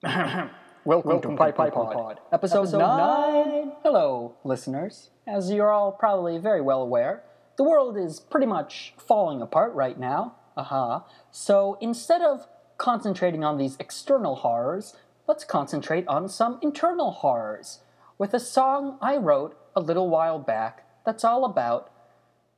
Welcome, Welcome to Pipe Pipe Pod, Pod, episode, episode nine. nine. Hello, listeners. As you're all probably very well aware, the world is pretty much falling apart right now. Aha. Uh-huh. So instead of concentrating on these external horrors, let's concentrate on some internal horrors with a song I wrote a little while back that's all about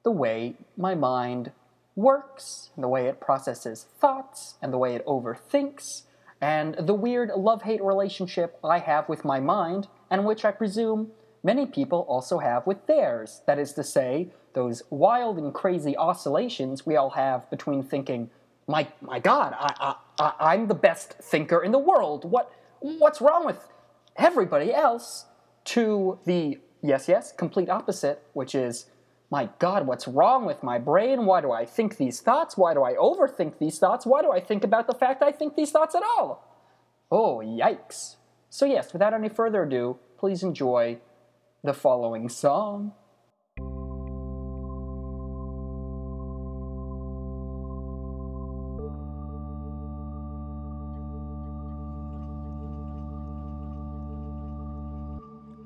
the way my mind works, and the way it processes thoughts, and the way it overthinks, and the weird love hate relationship I have with my mind, and which I presume many people also have with theirs. That is to say, those wild and crazy oscillations we all have between thinking, my, my God, I, I, I'm the best thinker in the world. What, what's wrong with everybody else? To the yes, yes, complete opposite, which is, my God, what's wrong with my brain? Why do I think these thoughts? Why do I overthink these thoughts? Why do I think about the fact I think these thoughts at all? Oh, yikes. So, yes, without any further ado, please enjoy the following song.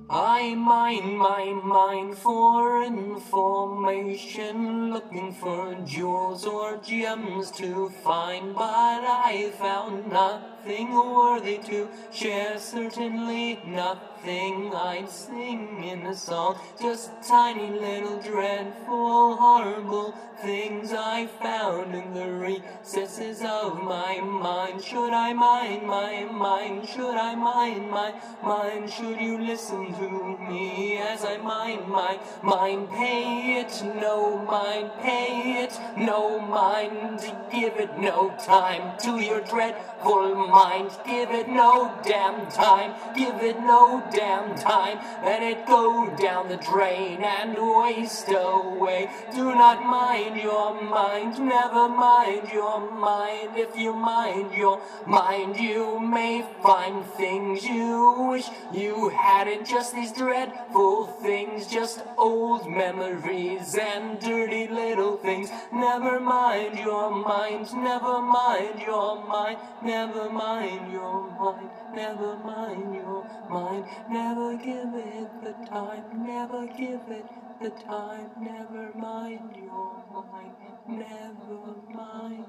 I mine my mind for information, looking for jewels or gems to find, but I found nothing worthy to share, certainly nothing I'd sing in a song, just tiny little dreadful, horrible things I found in the recesses of my mind. Should I mind my mind? Should I mind my mind? Should you listen to me as I mind my mind? Pay it no mind, pay it no mind. Give it no time to your dreadful mind. Give it no damn time. Give it no damn time. Let it go down the drain and waste away. Do not mind your mind, never mind your mind. If you mind your mind, you may find things you wish you hadn't. Just these dreadful things, just old memories and dirty little things. Never mind your mind, never mind your mind, never mind your mind, never mind your mind. Never give it the time, never give it the time, never mind your mind, never mind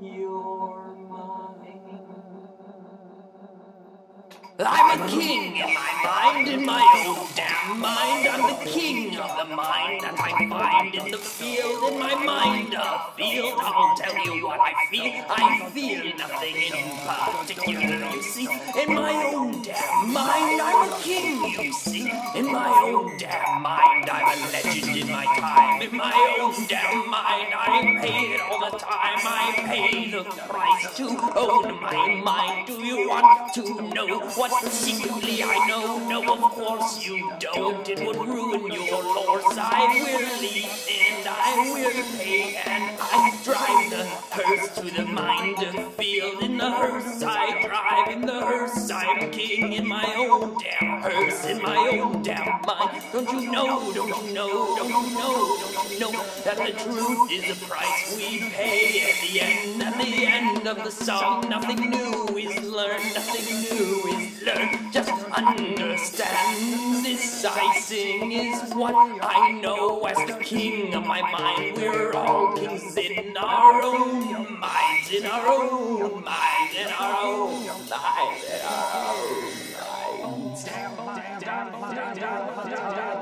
your mind. I'm a king in my mind, in my own damn mind. I'm the king of the mind in the field, in my mind a field. I'll tell you what I feel. I feel nothing in particular, you see. In my own damn mind, I'm a king, you see. In my own damn mind, I'm a legend pay all the time. I pay the price to own my mind. Do you want to know? What secretly I know, no, of course you don't. It would ruin your lores. I will lead and I will pay, and I drive the hearse to the mind field. In the hearse I drive, in the hearse I'm king. In my own damn hearse, in my own damn mind. Don't you know, don't you know, don't you know, don't you know that the truth is the price we pay at the end, at the end of the song. Nothing new is learned, nothing new is learned. just understand. This I sing is what I know as the king of my mind. We're all kings in our own minds, in our own minds, in our own minds, in our own minds.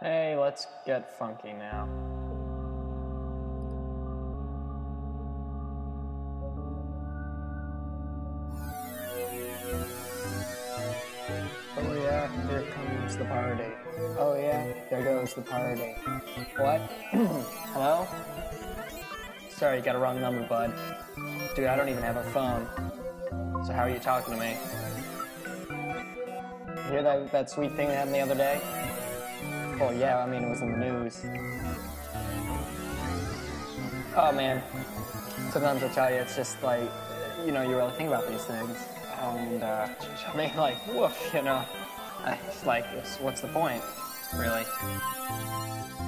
Hey, let's get funky now. Comes the party. Oh yeah, there goes the party. What? Hello? Sorry, you got a wrong number, bud. Dude, I don't even have a phone. So how are you talking to me? You hear that, that sweet thing that happened the other day? Well, yeah, I mean, it was in the news. Oh man, sometimes I tell you, it's just like, you know, you really think about these things. And, uh, I mean, like, woof, you know. It's like, it's, what's the point, really?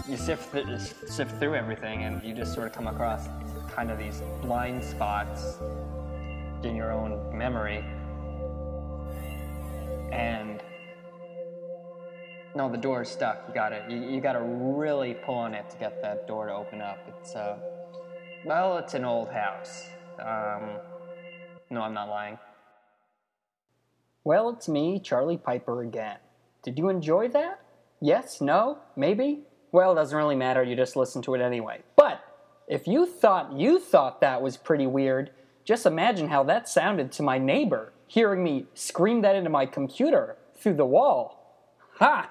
You sift, th- sift through everything and you just sort of come across kind of these blind spots in your own memory. And no, the door is stuck. You got it. You, you got to really pull on it to get that door to open up. It's uh, well, it's an old house. Um, no, I'm not lying. Well, it's me, Charlie Pieper again. Did you enjoy that? Yes? No? Maybe? Well, it doesn't really matter. You just listen to it anyway. But if you thought you thought that was pretty weird, just imagine how that sounded to my neighbor hearing me scream that into my computer through the wall. Ha!